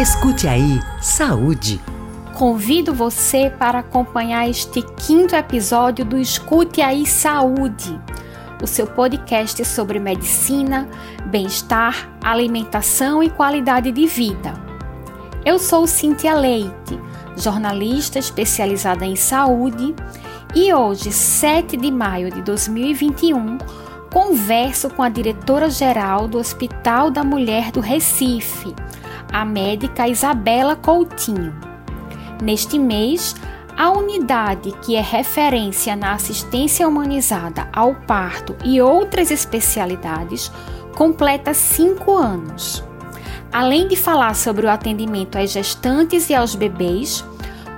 Escute aí, saúde. Convido você para acompanhar este quinto episódio do Escute aí Saúde, o seu podcast sobre medicina, bem-estar, alimentação e qualidade de vida. Eu sou Cintia Leite, jornalista especializada em saúde, e hoje, 7 de maio de 2021, converso com a diretora-geral do Hospital da Mulher do Recife, a médica Isabela Coutinho. Neste mês, a unidade que é referência na assistência humanizada ao parto e outras especialidades completa cinco anos. Além de falar sobre o atendimento às gestantes e aos bebês,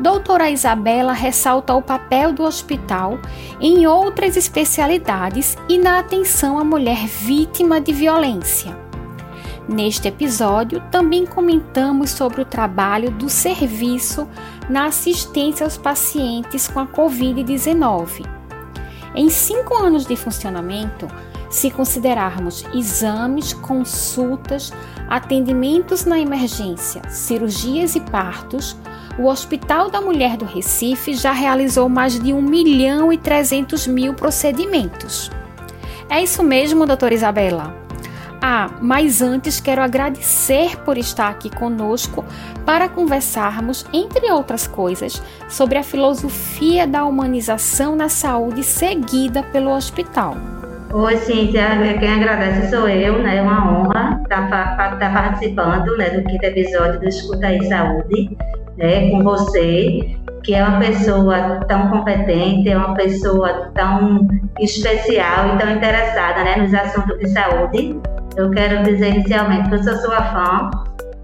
doutora Isabela ressalta o papel do hospital em outras especialidades e na atenção à mulher vítima de violência. Neste episódio, também comentamos sobre o trabalho do serviço na assistência aos pacientes com a Covid-19. Em cinco anos de funcionamento, se considerarmos exames, consultas, atendimentos na emergência, cirurgias e partos, o Hospital da Mulher do Recife já realizou mais de 1 milhão e 300 mil procedimentos. É isso mesmo, doutora Isabela? Ah, mas antes quero agradecer por estar aqui conosco para conversarmos, entre outras coisas, sobre a filosofia da humanização na saúde seguida pelo hospital. Oi, Cíntia, quem agradece sou eu, né? É uma honra estar, estar participando né, do quinto episódio do Escuta aí Saúde, né, com você, que é uma pessoa tão competente, é uma pessoa tão especial e tão interessada né, nos assuntos de saúde. Eu quero dizer inicialmente que eu sou sua fã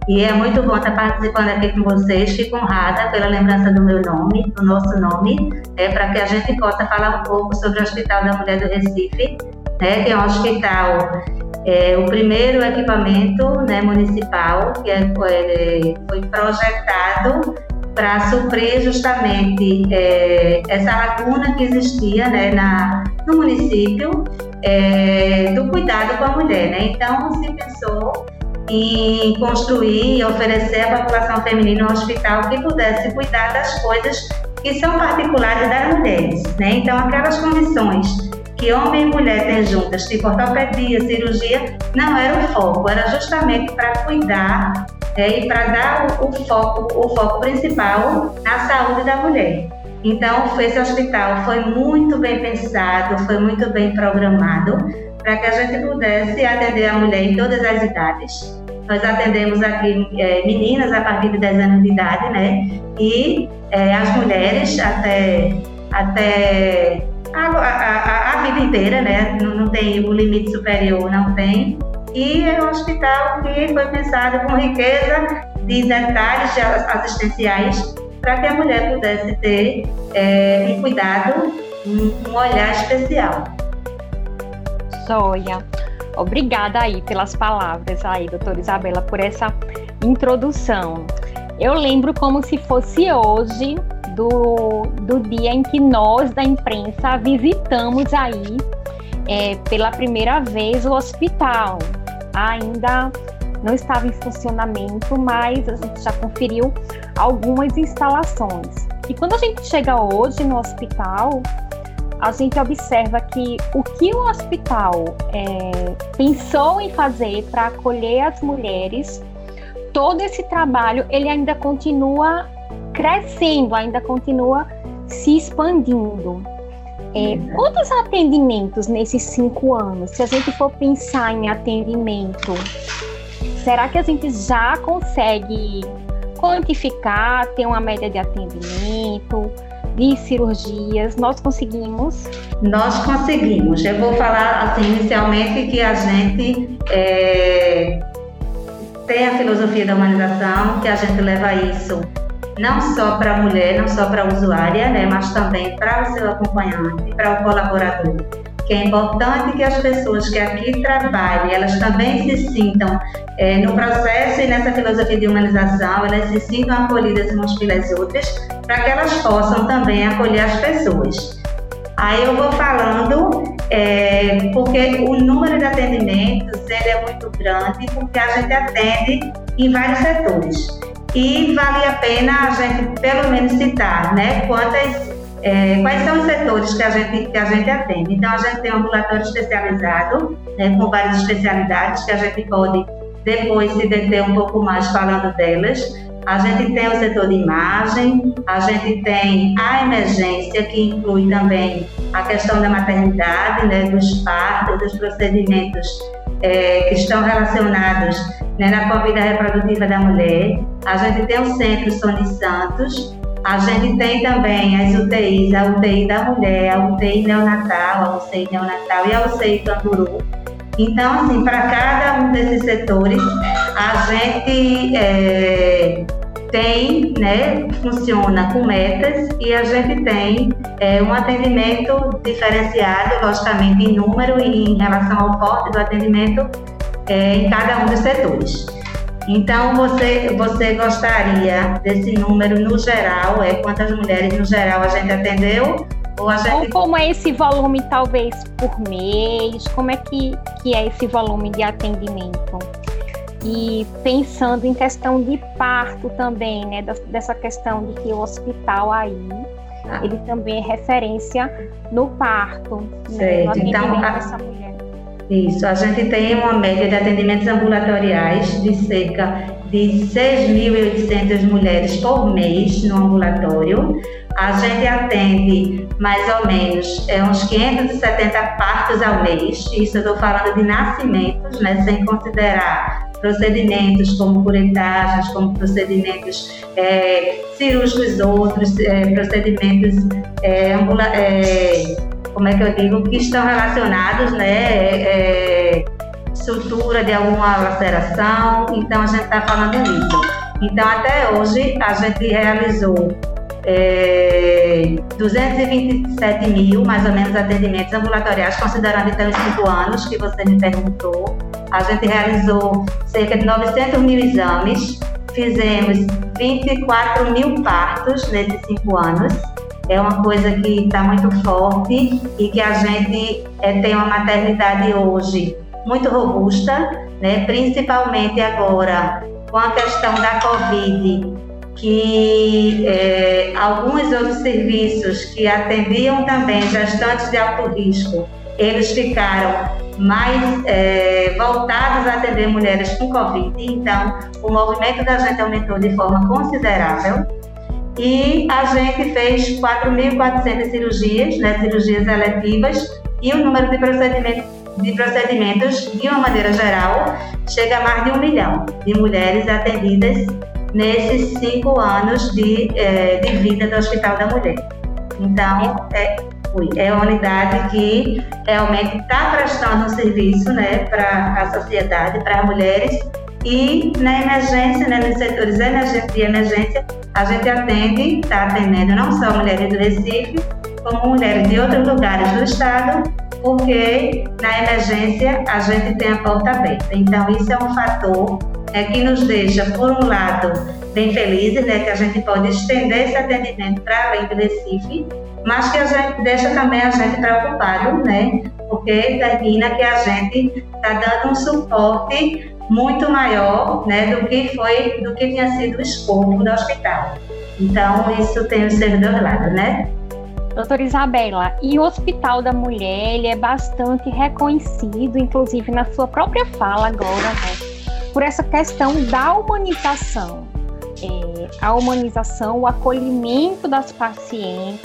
e é muito bom estar participando aqui com vocês. Fico honrada pela lembrança do meu nome, do nosso nome, é, para que a gente possa falar um pouco sobre o Hospital da Mulher do Recife, né, que é um hospital, é, o primeiro equipamento né, municipal que é, foi, foi projetado para suprir justamente é, essa lacuna que existia né, na, no município é, do cuidado com a mulher. Né? Então, se pensou em construir e oferecer à população feminina um hospital que pudesse cuidar das coisas que são particulares das mulheres. Né? Então, aquelas condições que homem e mulher têm juntas, tipo ortopedia, cirurgia, não era o foco, era justamente para cuidar é, e para dar o, o, foco, o foco principal na saúde da mulher. Então, esse hospital foi muito bem pensado, foi muito bem programado para que a gente pudesse atender a mulher em todas as idades. Nós atendemos aqui é, meninas a partir de 10 anos de idade, né? E é, as mulheres até, até a, a, a, vida inteira, né? Não, não tem o limite superior, não tem. E é um hospital que foi pensado com riqueza de detalhes assistenciais para que a mulher pudesse ter é, um cuidado, um, um olhar especial. Joia. Obrigada aí pelas palavras aí, doutora Isabela, por essa introdução. Eu lembro como se fosse hoje do, do dia em que nós da imprensa visitamos aí é, pela primeira vez o hospital. Ainda não estava em funcionamento, mas a gente já conferiu algumas instalações. E quando a gente chega hoje no hospital, a gente observa que o que o hospital é, pensou em fazer para acolher as mulheres, todo esse trabalho ele ainda continua crescendo, ainda continua se expandindo. É, quantos atendimentos nesses cinco anos? Se a gente for pensar em atendimento, será que a gente já consegue quantificar, ter uma média de atendimento? de cirurgias, nós conseguimos? Nós conseguimos. Eu vou falar assim inicialmente que a gente é, tem a filosofia da humanização, que a gente leva isso não só para a mulher, não só para a usuária, né, mas também para o seu acompanhante, para o colaborador. Que é importante que as pessoas que aqui trabalhem, elas também se sintam é, no processo e nessa filosofia de humanização, elas se sintam acolhidas umas pelas outras, para que elas possam também acolher as pessoas. Aí eu vou falando, é, porque o número de atendimentos ele é muito grande, porque a gente atende em vários setores. E vale a pena a gente, pelo menos, citar né, quantas, é, quais são os setores que a, gente, que a gente atende. Então, a gente tem um ambulatório especializado, né, com várias especialidades, que a gente pode depois se deter um pouco mais falando delas. A gente tem o setor de imagem, a gente tem a emergência, que inclui também a questão da maternidade, né, dos partos, dos procedimentos é, que estão relacionados né, na vida reprodutiva da mulher. A gente tem o Centro Sony Santos, a gente tem também as UTIs, a UTI da mulher, a UTI neonatal, a UCI neonatal e a UCI Canguru. Então, assim, para cada um desses setores, a gente é, tem, né, funciona com metas e a gente tem é, um atendimento diferenciado, logicamente, em número e em relação ao porte do atendimento é, em cada um dos setores. Então, você, você gostaria desse número no geral? É quantas mulheres no geral a gente atendeu? Ou, gente... Ou como é esse volume, talvez, por mês? Como é que, que é esse volume de atendimento? E pensando em questão de parto também, né? Dessa questão de que o hospital aí, ah. ele também é referência no parto, né? no atendimento então, a... dessa mulher. Isso, a gente tem uma média de atendimentos ambulatoriais de cerca de 6.800 mulheres por mês no ambulatório. A gente atende mais ou menos é, uns 570 partos ao mês, isso eu estou falando de nascimentos, né, sem considerar procedimentos como curetagens, como procedimentos é, cirúrgicos outros, é, procedimentos é, é, como é que eu digo, que estão relacionados, né, é, sutura de alguma laceração, então a gente está falando nisso. Então até hoje a gente realizou é, 227 mil, mais ou menos, atendimentos ambulatoriais, considerando então os cinco anos que você me perguntou. A gente realizou cerca de 900 mil exames, fizemos 24 mil partos nesses cinco anos. É uma coisa que está muito forte e que a gente é, tem uma maternidade hoje muito robusta, né? principalmente agora com a questão da Covid que é, alguns outros serviços que atendiam também gestantes de alto risco, eles ficaram mais é, voltados a atender mulheres com Covid. Então, o movimento da gente aumentou de forma considerável. E a gente fez 4.400 cirurgias, né, cirurgias eletivas, e o número de procedimentos, de procedimentos, de uma maneira geral, chega a mais de um milhão de mulheres atendidas nesses cinco anos de, é, de vida do Hospital da Mulher. Então, é, é uma unidade que realmente está prestando um serviço né, para a sociedade, para as mulheres. E na emergência, né, nos setores de emergência, a gente atende, está atendendo não só mulheres do Recife, como mulheres de outros lugares do estado, porque na emergência a gente tem a porta aberta. Então, isso é um fator é, que nos deixa, por um lado, bem felizes, né, que a gente pode estender esse atendimento para além do Recife, mas que a gente deixa também a gente preocupado, né, porque termina que a gente está dando um suporte muito maior, né, do que foi, do que tinha sido o escopo do hospital. Então isso tem os seus dois lados, né? Doutora Isabela, e o Hospital da Mulher ele é bastante reconhecido, inclusive na sua própria fala agora, né? Por essa questão da humanização. É, a humanização, o acolhimento das pacientes.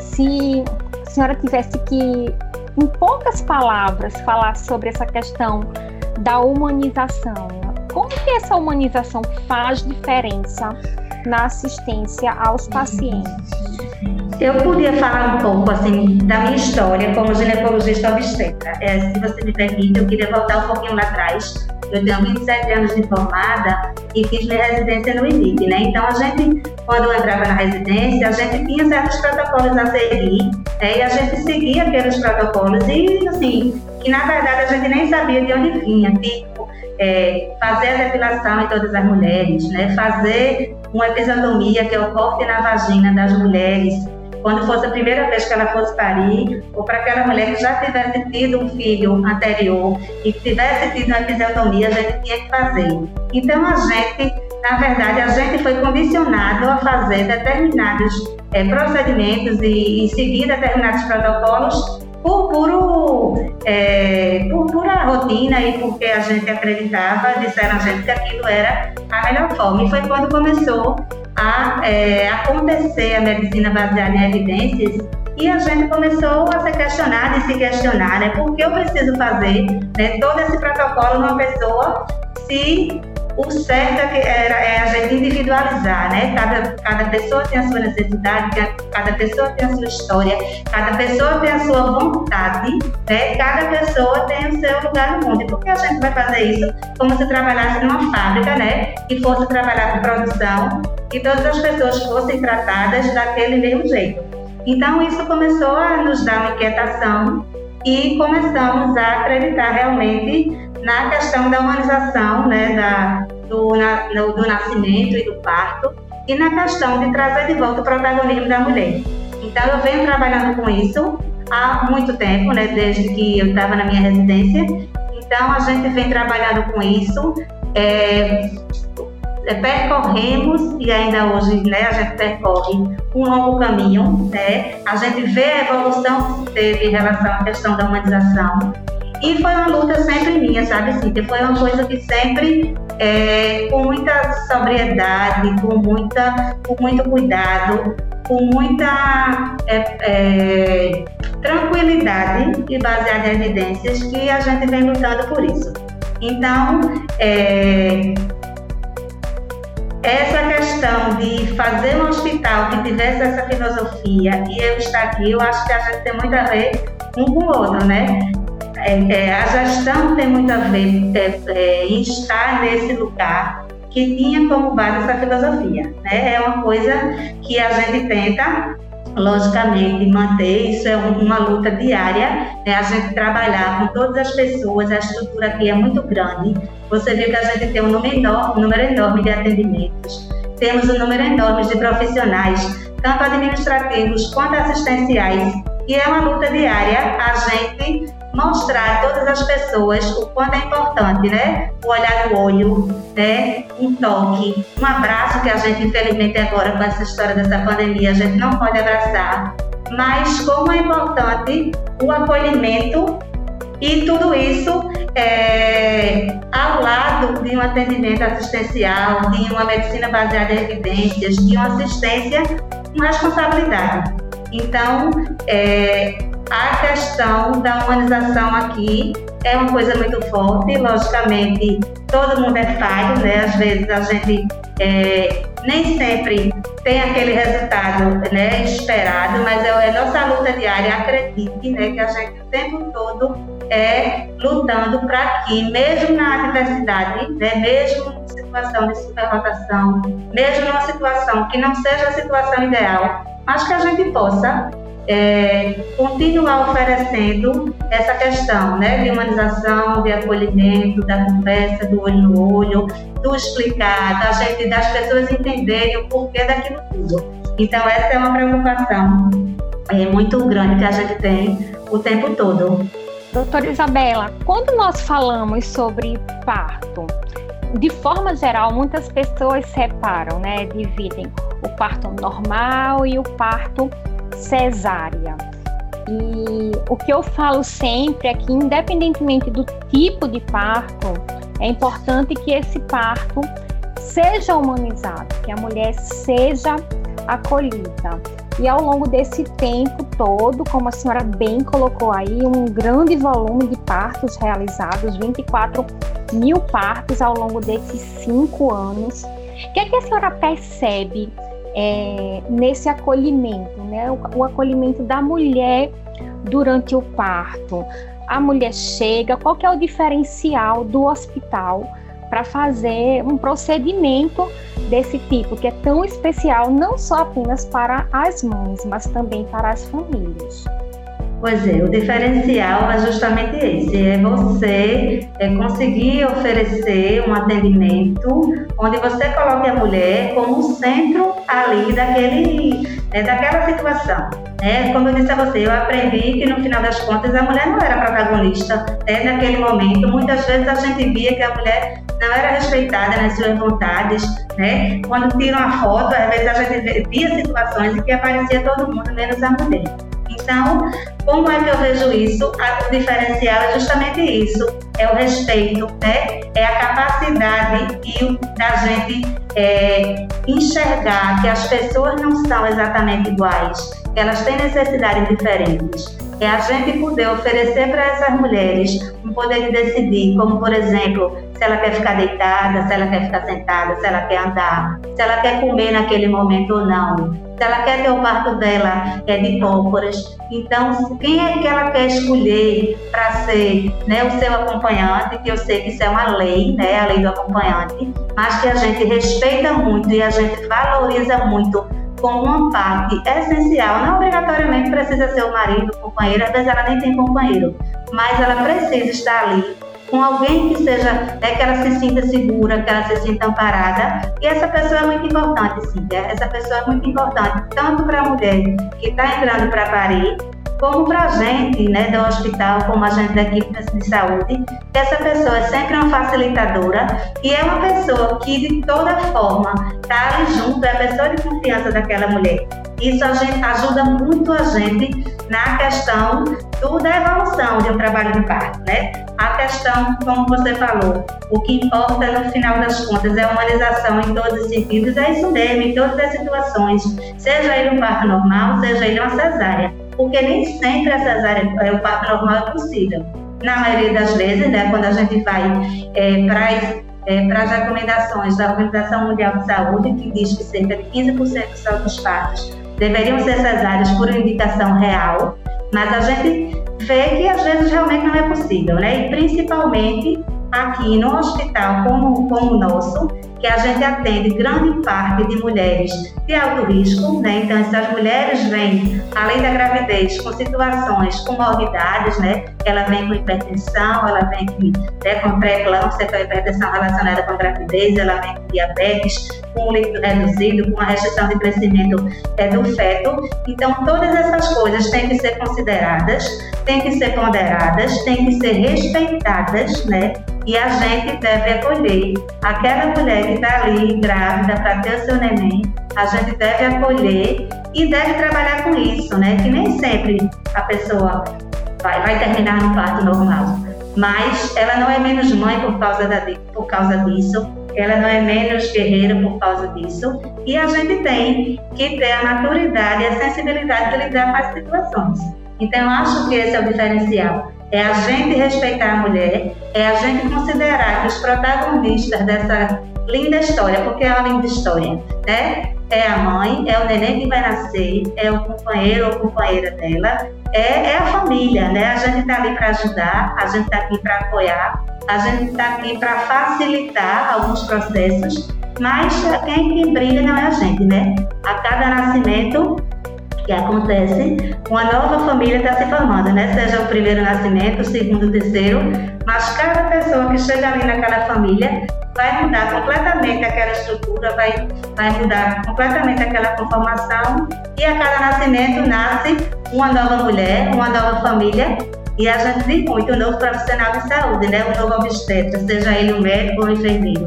Se a senhora tivesse que, em poucas palavras, falar sobre essa questão da humanização, como que essa humanização faz diferença na assistência aos pacientes? Eu podia falar um pouco assim da minha história como ginecologista obstetra. É, se você me permite, eu queria voltar um pouquinho lá atrás eu tenho 27 anos de formada e fiz minha residência no INIP, né? Então, a gente, quando eu entrava na residência, a gente tinha certos protocolos a seguir, né? e a gente seguia aqueles protocolos e, assim, que na verdade a gente nem sabia de onde vinha, tipo, é, fazer a depilação em todas as mulheres, né? Fazer uma episiotomia, que é o corte na vagina das mulheres, quando fosse a primeira vez que ela fosse parir, ou para aquela mulher que já tivesse tido um filho anterior e que tivesse tido uma episiotomia, a gente tinha que fazer. Então, a gente na verdade, a gente foi condicionado a fazer determinados é, procedimentos e, e seguir determinados protocolos por puro é, por pura rotina e porque a gente acreditava, disseram a gente que aquilo era a melhor forma. E foi quando começou a é, acontecer a medicina baseada em evidências e a gente começou a se questionar e se questionar, né? Por que eu preciso fazer né, todo esse protocolo numa pessoa se o certo é, era, é a gente individualizar, né? Cada, cada pessoa tem a sua necessidade, cada pessoa tem a sua história, cada pessoa tem a sua vontade, né? Cada pessoa tem o seu lugar no mundo. E por que a gente vai fazer isso como se trabalhasse numa fábrica, né? E fosse trabalhar com produção e todas as pessoas fossem tratadas daquele mesmo jeito. Então, isso começou a nos dar uma inquietação e começamos a acreditar realmente na questão da humanização né, da, do, na, no, do nascimento e do parto e na questão de trazer de volta o protagonismo da mulher. Então, eu venho trabalhando com isso há muito tempo, né, desde que eu estava na minha residência. Então, a gente vem trabalhando com isso. É, é, percorremos e ainda hoje né, a gente percorre um longo caminho, né? A gente vê a evolução que teve em relação à questão da humanização e foi uma luta sempre minha, sabe, Cíntia? Foi uma coisa que sempre, é, com muita sobriedade, com, muita, com muito cuidado, com muita é, é, tranquilidade e baseada em evidências que a gente vem lutando por isso. Então, é, essa questão de fazer um hospital que tivesse essa filosofia e eu estar aqui, eu acho que a gente tem muito a ver um com o outro, né? É, é, a gestão tem muito a ver é, é, em estar nesse lugar que tinha como base essa filosofia. Né? É uma coisa que a gente tenta, logicamente, manter, isso é uma luta diária, né? a gente trabalhar com todas as pessoas, a estrutura aqui é muito grande. Você viu que a gente tem um número enorme, um número enorme de atendimentos, temos um número enorme de profissionais, tanto administrativos quanto assistenciais, e é uma luta diária a gente mostrar a todas as pessoas o quanto é importante, né? O olhar no olho, né? Um toque, um abraço que a gente, infelizmente, agora com essa história dessa pandemia, a gente não pode abraçar. Mas como é importante o acolhimento e tudo isso é, ao lado de um atendimento assistencial, de uma medicina baseada em evidências, de uma assistência com responsabilidade. Então, é, a questão da humanização aqui é uma coisa muito forte, logicamente todo mundo é falho, né? Às vezes a gente é, nem sempre tem aquele resultado né, esperado, mas é, é nossa luta diária, acredite, né, que a gente o tempo todo é lutando para que, mesmo na adversidade, né, mesmo em situação de superrotação, mesmo numa situação que não seja a situação ideal, mas que a gente possa é, continuar oferecendo essa questão né, de humanização, de acolhimento, da conversa, do olho no olho, do explicar, da gente, das pessoas entenderem o porquê daquilo tudo. Então, essa é uma preocupação é, muito grande que a gente tem o tempo todo. Doutora Isabela, quando nós falamos sobre parto, de forma geral, muitas pessoas separam, né, dividem o parto normal e o parto cesárea. E o que eu falo sempre é que, independentemente do tipo de parto, é importante que esse parto seja humanizado, que a mulher seja acolhida. E ao longo desse tempo todo, como a senhora bem colocou aí, um grande volume de partos realizados, 24 mil partos ao longo desses cinco anos. O que, é que a senhora percebe é, nesse acolhimento, né? O, o acolhimento da mulher durante o parto. A mulher chega, qual que é o diferencial do hospital para fazer um procedimento desse tipo, que é tão especial não só apenas para as mães, mas também para as famílias. Pois é, o diferencial é justamente esse, é você é conseguir oferecer um atendimento onde você coloque a mulher como centro ali daquele, é, daquela situação. É, como eu disse a você, eu aprendi que no final das contas a mulher não era protagonista é, naquele momento. Muitas vezes a gente via que a mulher não era respeitada nas suas vontades, né? Quando tiram a foto, às vezes a gente via situações em que aparecia todo mundo, menos a mulher. Então, como é que eu vejo isso? O diferencial é justamente isso, é o respeito, né? É a capacidade da gente é, enxergar que as pessoas não são exatamente iguais, que elas têm necessidades diferentes. É a gente poder oferecer para essas mulheres um poder de decidir, como por exemplo, se ela quer ficar deitada, se ela quer ficar sentada, se ela quer andar, se ela quer comer naquele momento ou não se ela quer ter o parto dela é de pólvoras. Então, quem é que ela quer escolher para ser né, o seu acompanhante, que eu sei que isso é uma lei, né, a lei do acompanhante, mas que a gente respeita muito e a gente valoriza muito como uma parte essencial. Não obrigatoriamente precisa ser o marido, companheiro, às vezes ela nem tem companheiro, mas ela precisa estar ali com alguém que seja, né, que ela se sinta segura, que ela se sinta amparada. E essa pessoa é muito importante. Né? Essa pessoa é muito importante, tanto para a mulher que está entrando para parir, como para a gente né, do hospital, como a gente da equipe de saúde, essa pessoa é sempre uma facilitadora e é uma pessoa que, de toda forma, está ali junto, é a pessoa de confiança daquela mulher. Isso gente, ajuda muito a gente na questão do, da evolução de um trabalho de parto, né? A questão, como você falou, o que importa no final das contas é a humanização em todos os sentidos, é isso mesmo, em todas as situações, seja ele um parto normal, seja ele uma cesárea, porque nem sempre a cesárea, é, o parto normal é possível. Na maioria das vezes, né, quando a gente vai é, para é, as recomendações da Organização Mundial de Saúde, que diz que cerca de 15% só dos partos deveriam ser cesáreas por indicação real, mas a gente vê que às vezes realmente não é possível, né? E principalmente aqui no hospital como, como o nosso, que a gente atende grande parte de mulheres de alto risco, né? Então, essas mulheres vêm, além da gravidez, com situações, com morbidades, né? Ela vem com hipertensão, ela vem com, né, com pré-eclâmpsia, a hipertensão relacionada com a gravidez, ela vem com diabetes, com líquido reduzido, com a restrição de crescimento é, do feto. Então, todas essas coisas têm que ser consideradas, têm que ser ponderadas, têm que ser respeitadas, né? E a gente deve acolher aquela mulher que está ali grávida para ter o seu neném, a gente deve acolher e deve trabalhar com isso, né? Que nem sempre a pessoa vai, vai terminar no parto normal, mas ela não é menos mãe por causa, da, por causa disso, ela não é menos guerreira por causa disso, e a gente tem que ter a maturidade e a sensibilidade de lidar com as situações. Então, acho que esse é o diferencial é a gente respeitar a mulher, é a gente considerar que os protagonistas dessa linda história, porque é uma linda história, né? É a mãe, é o neném que vai nascer, é o companheiro ou companheira dela, é, é a família, né? A gente está ali para ajudar, a gente está aqui para apoiar, a gente está aqui para facilitar alguns processos, mas quem que briga não é a gente, né? A cada nascimento que acontece, uma nova família está se formando, né? Seja o primeiro nascimento, o segundo, o terceiro, mas cada pessoa que chega ali naquela família vai mudar completamente aquela estrutura, vai, vai mudar completamente aquela conformação e a cada nascimento nasce uma nova mulher, uma nova família e a gente diz muito um novo profissional de saúde, né? Um novo obstetra, seja ele um médico ou um enfermeiro.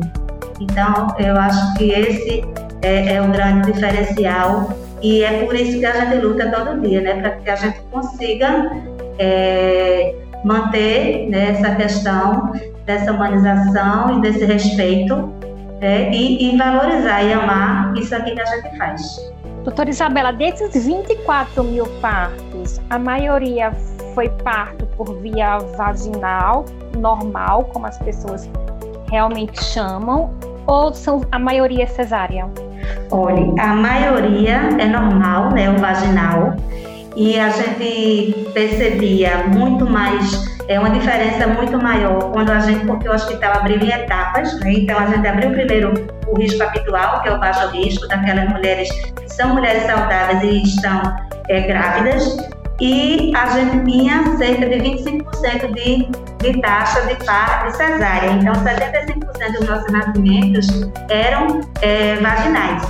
Então, eu acho que esse é, é um grande diferencial e é por isso que a gente luta todo dia, né? Para que a gente consiga é, manter né, essa questão dessa humanização e desse respeito é, e, e, valorizar e amar isso aqui que a gente faz. Doutora Isabela, desses 24 mil partos, a maioria foi parto por via vaginal, normal, como as pessoas realmente chamam, ou são a maioria cesárea? Olha, a maioria é normal, né, o vaginal, e a gente percebia muito mais, é uma diferença muito maior quando a gente, porque o hospital abriu em etapas, né, então a gente abriu primeiro o risco habitual, que é o baixo risco, daquelas mulheres que são mulheres saudáveis e estão é, grávidas, e a gente tinha cerca de 25% de, de taxa de parto de cesárea. Então, 75% dos nossos nascimentos eram é, vaginais.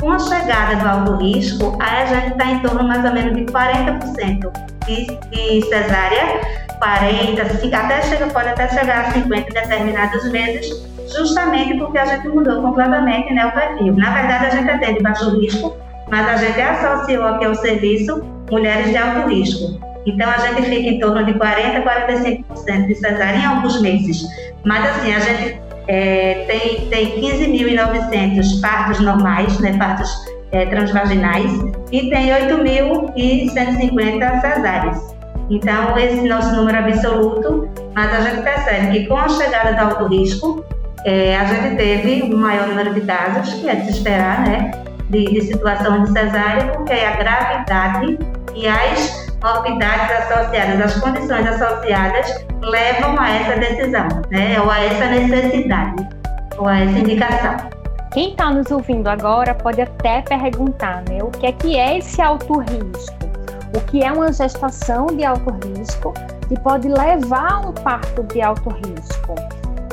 Com a chegada do alto risco, a gente está em torno mais ou menos de 40% de, de cesárea, 40, até chega, pode até chegar a 50 em determinados meses, justamente porque a gente mudou completamente né, o perfil. Na verdade, a gente atende baixo risco, mas a gente associou aqui ao serviço mulheres de alto risco. Então, a gente fica em torno de 40% a 45% de cesárea em alguns meses. Mas, assim, a gente é, tem, tem 15.900 partos normais, né, partos é, transvaginais, e tem 8.150 cesáreas. Então, esse nosso número absoluto, mas a gente percebe que com a chegada do alto risco, é, a gente teve um maior número de casos, que é de se esperar, né, de, de situação de cesárea, porque a gravidade e as morbidades associadas, as condições associadas, levam a essa decisão, né, ou a essa necessidade, ou a essa indicação. Quem está nos ouvindo agora pode até perguntar, né, o que é que é esse alto risco? O que é uma gestação de alto risco que pode levar a um parto de alto risco?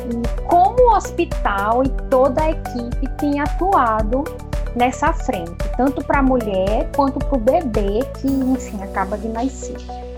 E como o hospital e toda a equipe tem atuado nessa frente, tanto para a mulher quanto para o bebê que, enfim, acaba de nascer.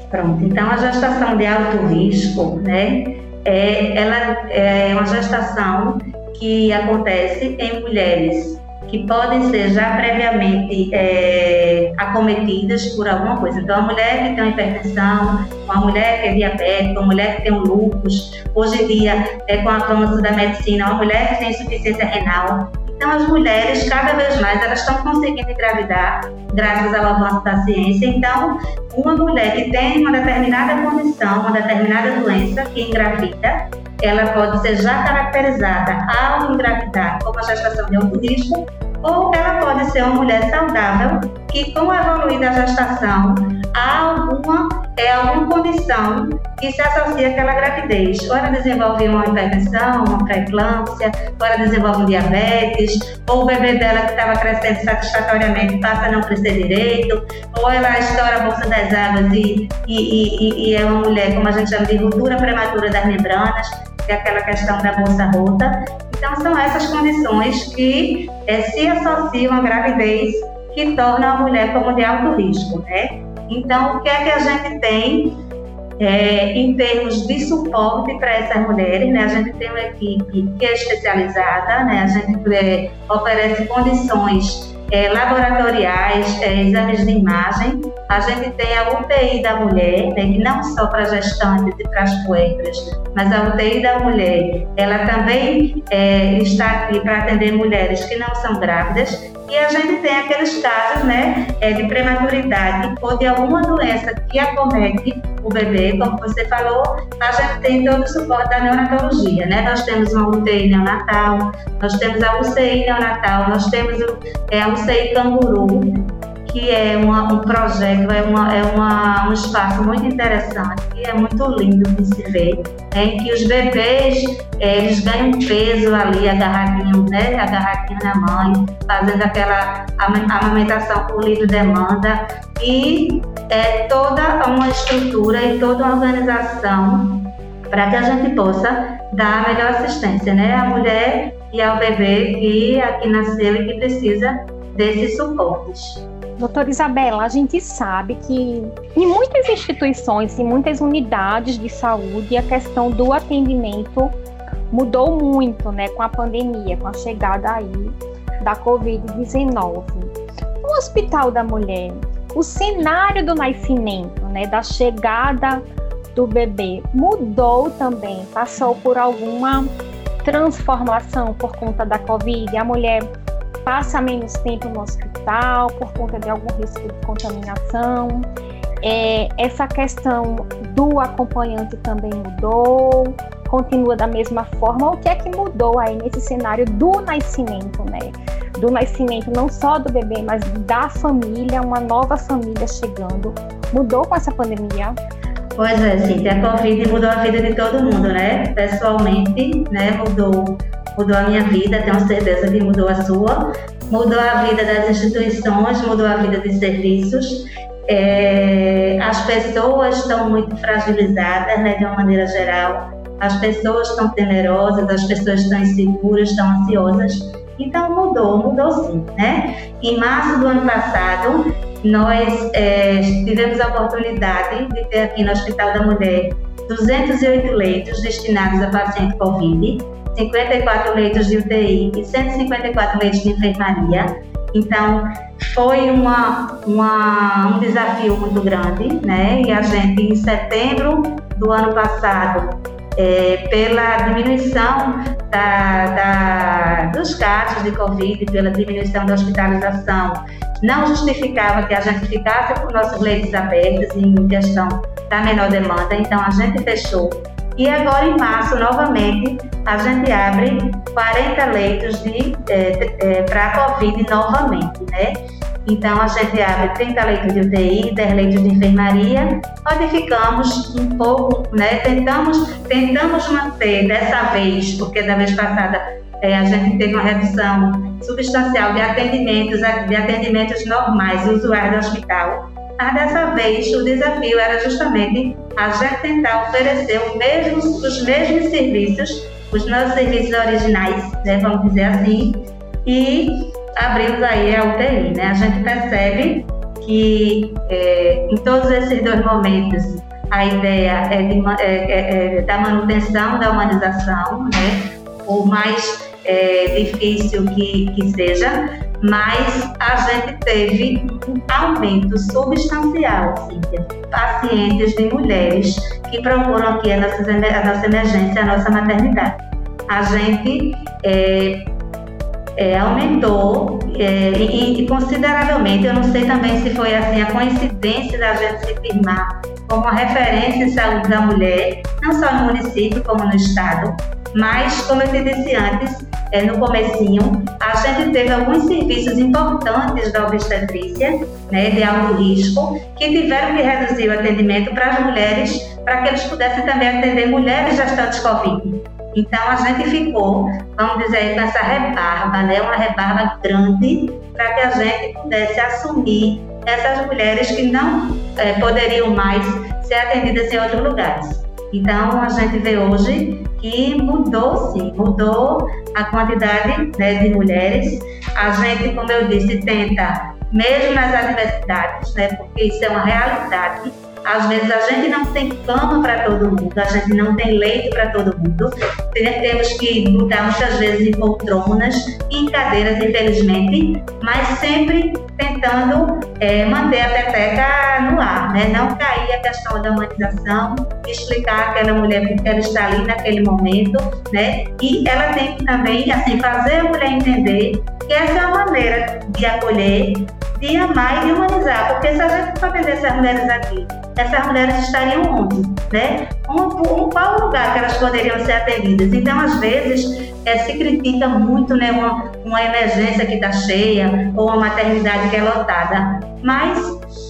Pronto, então a gestação de alto risco, né, é, ela é uma gestação que acontece em mulheres que podem ser já previamente é, acometidas por alguma coisa. Então, a mulher que tem uma hipertensão, uma mulher que é diabética, uma mulher que tem um lúpus, hoje em dia, é, com a avanço da medicina, uma mulher que tem insuficiência renal. Então, as mulheres, cada vez mais, elas estão conseguindo engravidar, graças ao avanço da ciência. Então, uma mulher que tem uma determinada condição, uma determinada doença, que engravida, ela pode ser já caracterizada ao engravidar como a gestação de alto risco, ou ela pode ser uma mulher saudável que, com a evoluída gestação, há alguma, é, alguma condição que se associa àquela gravidez. Ela desenvolve uma hipertensão, uma pré-eclâmpsia, ela desenvolve um diabetes, ou o bebê dela que estava crescendo satisfatoriamente passa a não crescer direito, ou ela estoura a bolsa das águas e, e, e, e é uma mulher, como a gente chama de ruptura prematura das membranas que é aquela questão da bolsa rota. Então, são essas condições que é, se associam à gravidez que tornam a mulher como de alto risco, né? Então, o que é que a gente tem é, em termos de suporte para essas mulheres, né? A gente tem uma equipe que é especializada, né? A gente é, oferece condições é, laboratoriais, é, exames de imagem. A gente tem a UTI da mulher, né, que não só para gestantes e para as puertas, mas a UTI da mulher, ela também é, está aqui para atender mulheres que não são grávidas. E a gente tem aqueles casos né, é, de prematuridade ou de alguma doença que acomete o bebê, como você falou, a gente tem todo o suporte da neonatologia, né? Nós temos uma UTI neonatal, nós temos a UCI neonatal, nós temos é, a UCI canguru, que é uma, um projeto, é, uma, é uma, um espaço muito interessante, que é muito lindo de se ver, né? em que os bebês é, eles ganham peso ali, agarradinho, né? agarradinho na mãe, fazendo aquela amamentação por livre demanda, e é toda uma estrutura e toda uma organização para que a gente possa dar a melhor assistência né? à mulher e ao bebê que aqui nasceu e que precisa desses suportes. Doutora Isabela, a gente sabe que em muitas instituições, em muitas unidades de saúde, a questão do atendimento mudou muito, né, com a pandemia, com a chegada aí da Covid-19. No Hospital da Mulher, o cenário do nascimento, né, da chegada do bebê mudou também, passou por alguma transformação por conta da Covid. A mulher passa menos tempo no hospital por conta de algum risco de contaminação. É, essa questão do acompanhante também mudou, continua da mesma forma. O que é que mudou aí nesse cenário do nascimento, né? Do nascimento não só do bebê, mas da família, uma nova família chegando. Mudou com essa pandemia? Pois é, sim, a Covid mudou a vida de todo mundo, né? Pessoalmente, né, mudou mudou a minha vida, tenho certeza que mudou a sua, mudou a vida das instituições, mudou a vida de serviços. É, as pessoas estão muito fragilizadas, né, de uma maneira geral. As pessoas estão temerosas, as pessoas estão inseguras, estão ansiosas. Então mudou, mudou sim, né? Em março do ano passado, nós é, tivemos a oportunidade de ter aqui no Hospital da Mulher 208 leitos destinados a paciente Covid, 54 leitos de UTI e 154 leitos de enfermaria. Então, foi uma, uma, um desafio muito grande, né? E a gente, em setembro do ano passado, é, pela diminuição da, da, dos casos de Covid, pela diminuição da hospitalização, não justificava que a gente ficasse com nossos leitos abertos em questão da menor demanda, então a gente fechou. E agora, em março, novamente, a gente abre 40 leitos é, é, para Covid novamente, né? Então, a gente abre 30 leitos de UTI, 10 leitos de enfermaria, modificamos um pouco, né? Tentamos, tentamos manter dessa vez, porque da vez passada é, a gente teve uma redução substancial de atendimentos, de atendimentos normais, usuários do hospital. Mas dessa vez o desafio era justamente a gente tentar oferecer mesmo, os mesmos serviços, os nossos serviços originais, né, vamos dizer assim, e abrimos aí a UTI. Né? A gente percebe que é, em todos esses dois momentos a ideia é, de, é, é, é da manutenção da humanização, né? por mais é, difícil que, que seja, mas a gente teve um aumento substancial, Cíntia. Pacientes de mulheres que procuram aqui a nossa, a nossa emergência, a nossa maternidade. A gente é, é, aumentou é, e, e, consideravelmente. Eu não sei também se foi assim a coincidência da gente se firmar como uma referência em saúde da mulher, não só no município como no estado, mas como eu te disse antes, é, no comecinho, a gente teve alguns serviços importantes da obstetrícia, né, de alto risco, que tiveram que reduzir o atendimento para as mulheres, para que eles pudessem também atender mulheres gestantes Covid. Então a gente ficou, vamos dizer, com essa rebarba, né, uma rebarba grande, para que a gente pudesse assumir essas mulheres que não é, poderiam mais ser atendidas em outros lugares. Então a gente vê hoje que mudou sim, mudou a quantidade né, de mulheres. A gente, como eu disse, tenta, mesmo nas adversidades, né, porque isso é uma realidade, às vezes a gente não tem cama para todo mundo, a gente não tem leito para todo mundo. Temos que lutar muitas vezes em poltronas, em cadeiras, infelizmente, mas sempre tentando é, manter a peteca no ar, né? não cair a questão da humanização, explicar aquela mulher porque ela está ali naquele momento, né? e ela tem que também assim, fazer a mulher entender que essa é a maneira de acolher, de amar e de humanizar, porque se a gente for atender essas mulheres aqui essas mulheres estariam onde? Né? Um, um, qual lugar que elas poderiam ser atendidas? Então, às vezes, é, se critica muito né, uma, uma emergência que está cheia ou uma maternidade que é lotada, mas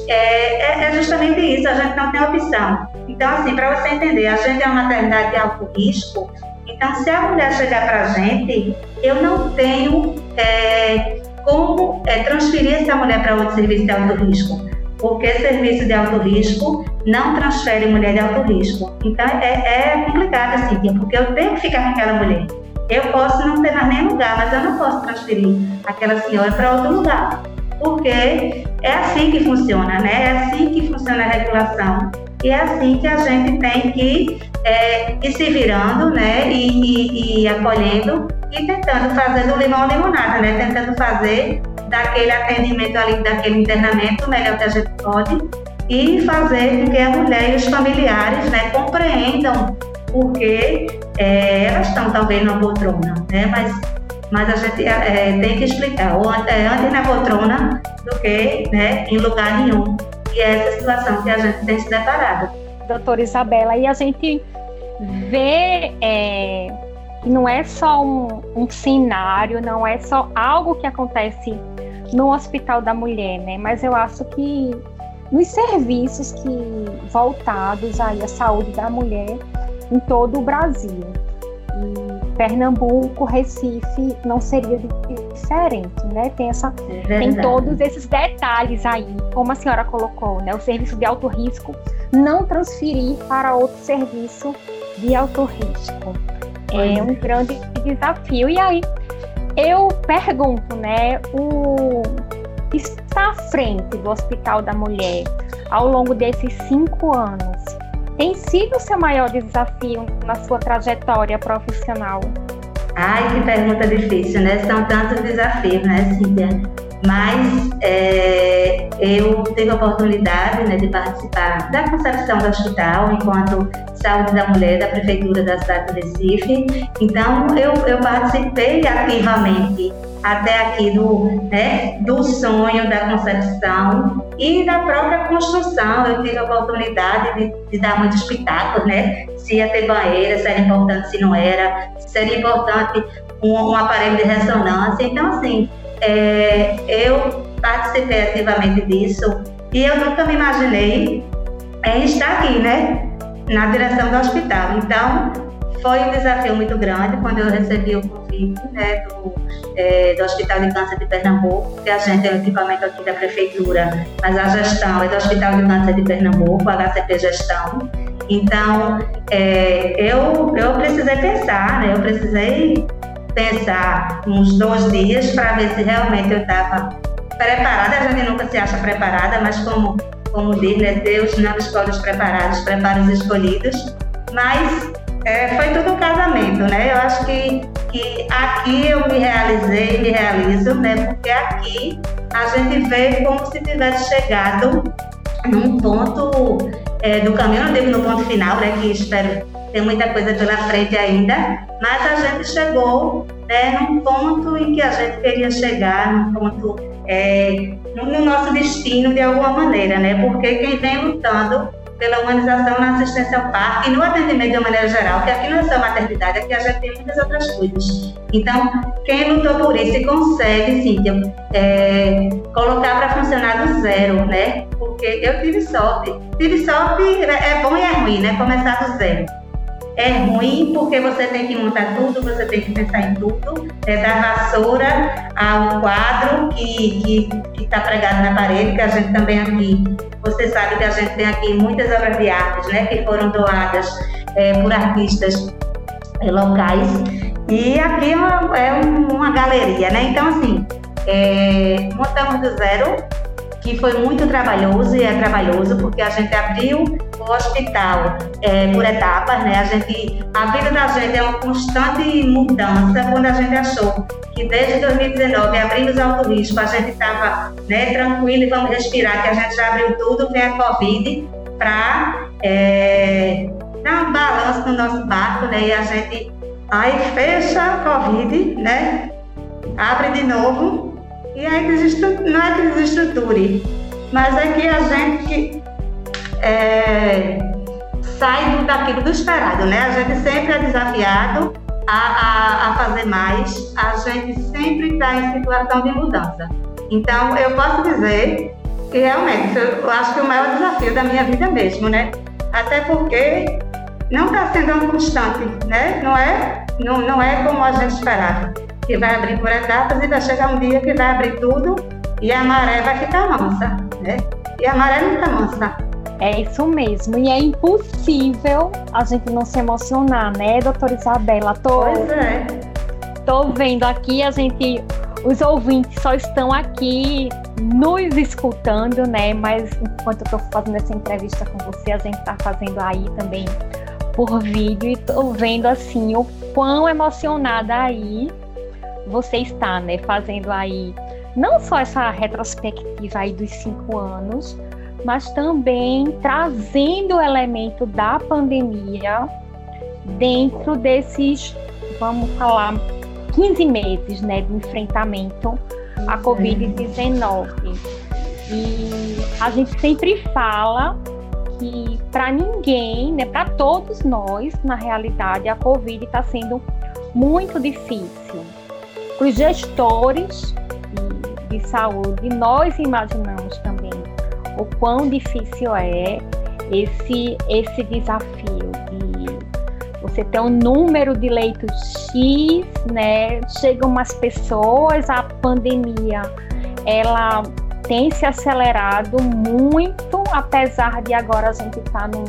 é, é, é, justamente isso, a gente não tem opção. Então, assim, para você entender, a gente é uma maternidade de alto risco, então, se a mulher chegar para a gente, eu não tenho é, como é, transferir essa mulher para outro serviço de alto risco porque serviço de alto risco não transfere mulher de alto risco. Então é, é complicado assim, porque eu tenho que ficar com aquela mulher. Eu posso não ter mais nem lugar, mas eu não posso transferir aquela senhora para outro lugar. Porque é assim que funciona, né? É assim que funciona a regulação. E é assim que a gente tem que é, ir se virando, né? E, e, e acolhendo e tentando fazer do limão limonada, né? Tentando fazer daquele atendimento ali, daquele internamento, o melhor que a gente pode, e fazer com que a mulher e os familiares né, compreendam porque é, elas estão talvez na poltrona, né? Mas, mas a gente é, tem que explicar, ou é, antes na poltrona do que né, em lugar nenhum. E é essa situação que a gente tem se deparado. Doutora Isabela, e a gente vê é, que não é só um, um cenário, não é só algo que acontece no Hospital da Mulher, né? Mas eu acho que nos serviços que voltados aí à saúde da mulher em todo o Brasil. E Pernambuco, Recife não seria diferente, né? Tem essa tem todos esses detalhes aí, como a senhora colocou, né? O serviço de alto risco não transferir para outro serviço de alto risco. É um grande desafio. E aí, eu pergunto, né, o está à frente do Hospital da Mulher ao longo desses cinco anos, tem sido o seu maior desafio na sua trajetória profissional? Ai, que pergunta difícil, né? São tantos desafios, né, Cíntia? Mas é, eu tive a oportunidade né, de participar da concepção do hospital enquanto saúde da mulher da prefeitura da cidade do Recife. Então eu, eu participei ativamente até aqui do, né, do sonho da concepção e da própria construção. Eu tive a oportunidade de, de dar muitos espetáculos, né? Se ia ter banheira, se era importante, se não era, se era importante um, um aparelho de ressonância. Então, assim, é, eu participei ativamente disso e eu nunca me imaginei em estar aqui, né? Na direção do hospital. Então, foi um desafio muito grande quando eu recebi o convite né, do, é, do Hospital de Câncer de Pernambuco, que a gente é um equipamento aqui da Prefeitura, mas a gestão é do Hospital de Câncer de Pernambuco, HCP Gestão. Então, é, eu, eu precisei pensar, né, eu precisei pensar uns dois dias para ver se realmente eu estava preparada. A gente nunca se acha preparada, mas como, como diz, né, Deus não escolhe os preparados, prepara os escolhidos. Mas é, foi tudo um casamento, né? Eu acho que, que aqui eu me realizei, me realizo, né? Porque aqui a gente vê como se tivesse chegado num ponto é, do caminho, não digo no ponto final, né? Que espero ter muita coisa pela frente ainda, mas a gente chegou né, num ponto em que a gente queria chegar, num ponto é, no nosso destino de alguma maneira, né? Porque quem vem lutando pela humanização na assistência ao parto e no atendimento de uma maneira geral, que aqui não é só maternidade, aqui a gente tem muitas outras coisas. Então, quem lutou por isso e consegue, Cíntia, é, colocar para funcionar do zero, né? Porque eu tive sorte. Tive sorte, é bom e é ruim, né? Começar do zero. É ruim porque você tem que montar tudo, você tem que pensar em tudo, é da vassoura ao quadro que está pregado na parede, que a gente também aqui, você sabe que a gente tem aqui muitas obras de arte, né, que foram doadas é, por artistas é, locais. E aqui é uma, é uma galeria, né? Então, assim, é, montamos do zero, que foi muito trabalhoso e é trabalhoso, porque a gente abriu o hospital é, por etapas, né? A gente, a vida da gente é uma constante mudança. Quando a gente achou que desde 2019 abrimos alto risco, a gente estava né, tranquilo e vamos respirar, que a gente já abriu tudo, vem a Covid para é, dar um balanço no nosso barco, né? E a gente aí fecha a Covid, né? Abre de novo e aí não é que desestruture, mas é que a gente é, sai daquilo do esperado, né? A gente sempre é desafiado a, a, a fazer mais, a gente sempre está em situação de mudança. Então, eu posso dizer que realmente eu acho que o maior desafio da minha vida mesmo, né? Até porque não está sendo um constante, né? Não é, não, não é como a gente esperava que vai abrir por etapas e vai chegar um dia que vai abrir tudo e a maré vai ficar mansa, né? E a maré nunca mansa. É isso mesmo, e é impossível a gente não se emocionar, né, doutora Isabela? Tô, pois é. Tô vendo aqui, a gente, os ouvintes só estão aqui nos escutando, né? Mas enquanto eu tô fazendo essa entrevista com você, a gente tá fazendo aí também por vídeo e tô vendo assim o quão emocionada aí você está, né, fazendo aí não só essa retrospectiva aí dos cinco anos, mas também trazendo o elemento da pandemia dentro desses, vamos falar, 15 meses, né, de enfrentamento à Covid-19. E a gente sempre fala que para ninguém, né, para todos nós, na realidade, a Covid está sendo muito difícil os gestores de, de saúde, nós imaginamos também o quão difícil é esse, esse desafio de você ter um número de leitos X, né? Chegam umas pessoas, a pandemia ela tem se acelerado muito, apesar de agora a gente estar tá num,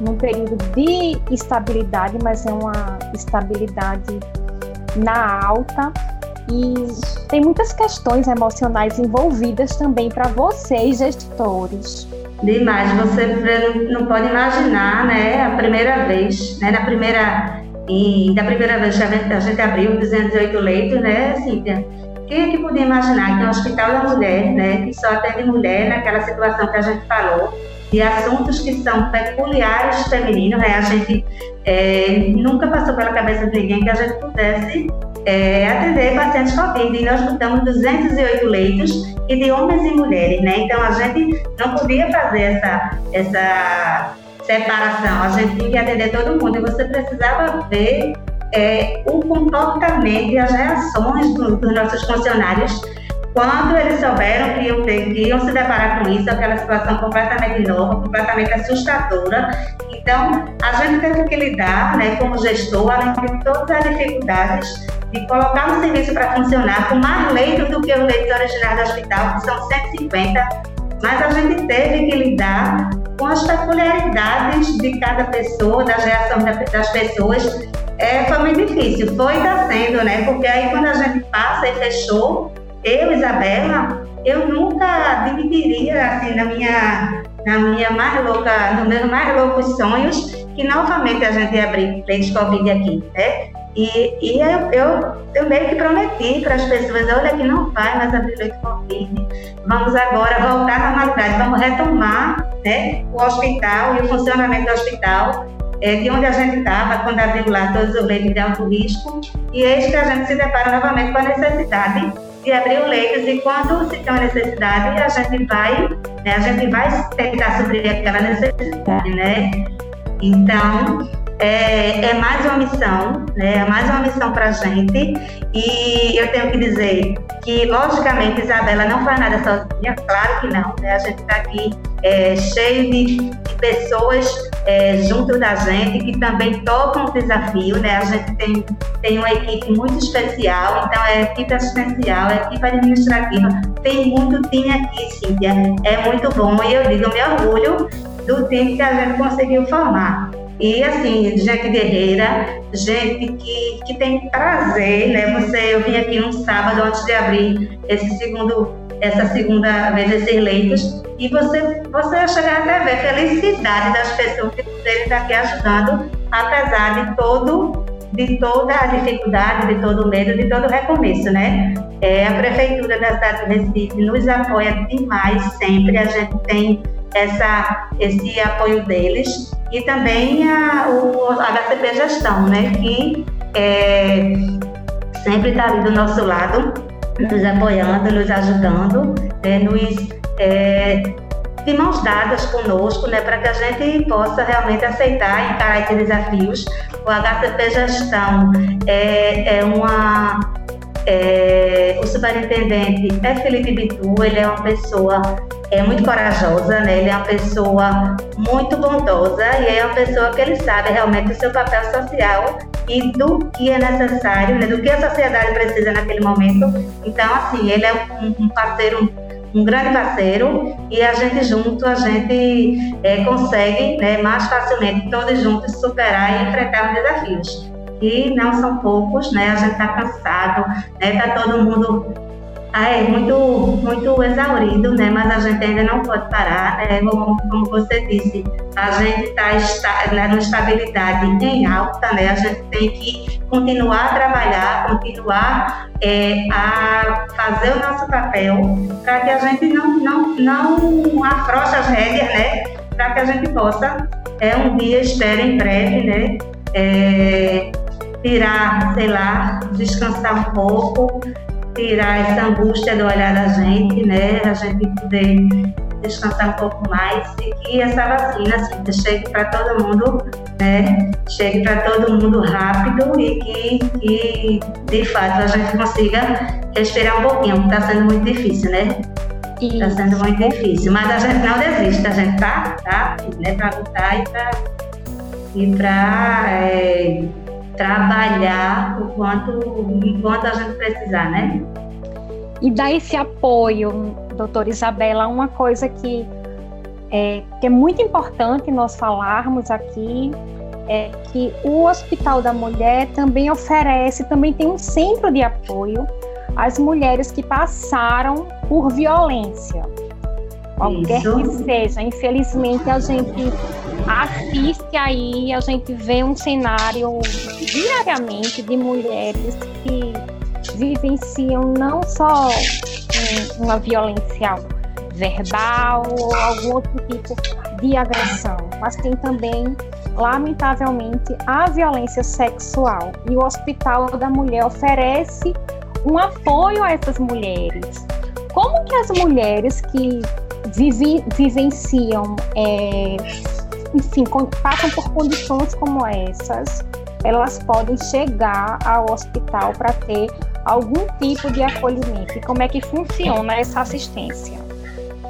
num período de estabilidade, mas é uma estabilidade na alta e tem muitas questões emocionais envolvidas também para vocês, gestores. Demais, você não pode imaginar, né, a primeira vez, né, na primeira, e da primeira vez que a gente, abriu 208 leitos, né, Cíntia, quem é que podia imaginar que um hospital da mulher, né, que só atende mulher naquela situação que a gente falou, de assuntos que são peculiares femininos, né, a gente é, nunca passou pela cabeça de ninguém que a gente pudesse é, atender pacientes Covid. E nós botamos 208 leitos e de homens e mulheres, né? Então a gente não podia fazer essa, essa separação, a gente tinha que atender todo mundo e você precisava ver é, o comportamento e as reações dos, dos nossos funcionários quando eles souberam que iam, que iam se deparar com isso, aquela situação completamente nova, completamente assustadora. Então, a gente teve que lidar, né, como gestor, além de todas as dificuldades de colocar um serviço para funcionar com mais leitos do que os leitos originais do hospital, que são 150, mas a gente teve que lidar com as peculiaridades de cada pessoa, das reações das pessoas. É, foi muito difícil, foi e está sendo, né? Porque aí quando a gente passa e fechou, eu, Isabela, eu nunca dividiria assim na minha, na minha mais louca, no meus mais loucos sonhos, que novamente a gente ia abrir leitos Covid aqui, né? E, e eu, eu, eu, meio que prometi para as pessoas, olha que não vai mais abrir leito Covid, vamos agora voltar à normalidade, vamos retomar né, o hospital e o funcionamento do hospital, é, de onde a gente estava quando abriu lá todos os leitos de alto risco, e eis que a gente se depara novamente com a necessidade de abrir o leitos e quando se tem uma necessidade, a gente vai, né, a gente vai tentar suprir aquela necessidade, né? Então, é, é, mais uma missão, né? É mais uma missão para a gente. E eu tenho que dizer que, logicamente, Isabela não faz nada sozinha, claro que não. Né? A gente está aqui é, cheio de, pessoas é, junto da gente que também topam o desafio, né? A gente tem, tem uma equipe muito especial, então é equipe assistencial, é equipe administrativa, tem muito time aqui, Cíntia. É muito bom e eu digo, me orgulho do time que a gente conseguiu formar. E assim, gente guerreira, gente que, que tem prazer, né? Você, eu vim aqui um sábado antes de abrir esse segundo, essa segunda vez esses leitos, e você, você chegar até ver a felicidade das pessoas que estar aqui ajudando, apesar de todo de toda a dificuldade, de todo o medo, de todo o recomeço, né? É, a Prefeitura da cidade do Recife nos apoia demais sempre, a gente tem essa, esse apoio deles e também a, o HCP Gestão, né, que é, sempre está ali do nosso lado, nos apoiando, nos ajudando, é, nos é, de mãos dadas conosco, né, para que a gente possa realmente aceitar e encarar esses desafios. O HCP Gestão é, é uma é, o superintendente é Felipe Bitu, ele é uma pessoa é muito corajosa, né? Ele é uma pessoa muito bondosa e é uma pessoa que ele sabe realmente o seu papel social e do que é necessário, né? Do que a sociedade precisa naquele momento. Então, assim, ele é um, parceiro um grande parceiro e a gente junto a gente é, consegue né, mais facilmente todos juntos superar e enfrentar os desafios que não são poucos, né? A gente está cansado, né? Tá todo mundo é muito, muito exaurido, né? Mas a gente ainda não pode parar, né? Como, como você disse, a gente está né, numa estabilidade em alta, né? A gente tem que continuar a trabalhar, continuar é, a fazer o nosso papel para que a gente não, não, não afrouxe as rédeas, né? Para que a gente possa, é, um dia, espero em breve, né? É, tirar, sei lá, descansar um pouco, tirar essa angústia do olhar da gente, né? A gente poder descansar um pouco mais e que essa vacina assim, chegue para todo mundo, né? Chegue para todo mundo rápido e que, que, de fato a gente consiga respirar um pouquinho, porque está sendo muito difícil, né? Está sendo muito difícil, mas a gente não desiste, a gente tá, tá, né, para lutar e para e para é, trabalhar o quanto, enquanto a gente precisar, né? E dar esse apoio, doutora Isabela, uma coisa que é, que é muito importante nós falarmos aqui é que o Hospital da Mulher também oferece, também tem um centro de apoio às mulheres que passaram por violência. qualquer Isso. que seja. Infelizmente, a gente assiste aí, a gente vê um cenário diariamente de mulheres que vivenciam não só uma violência verbal ou algum outro tipo de agressão, mas tem também, lamentavelmente, a violência sexual. E o Hospital da Mulher oferece um apoio a essas mulheres. Como que as mulheres que vive, vivenciam, é, enfim, passam por condições como essas, elas podem chegar ao hospital para ter algum tipo de acolhimento? E como é que funciona essa assistência?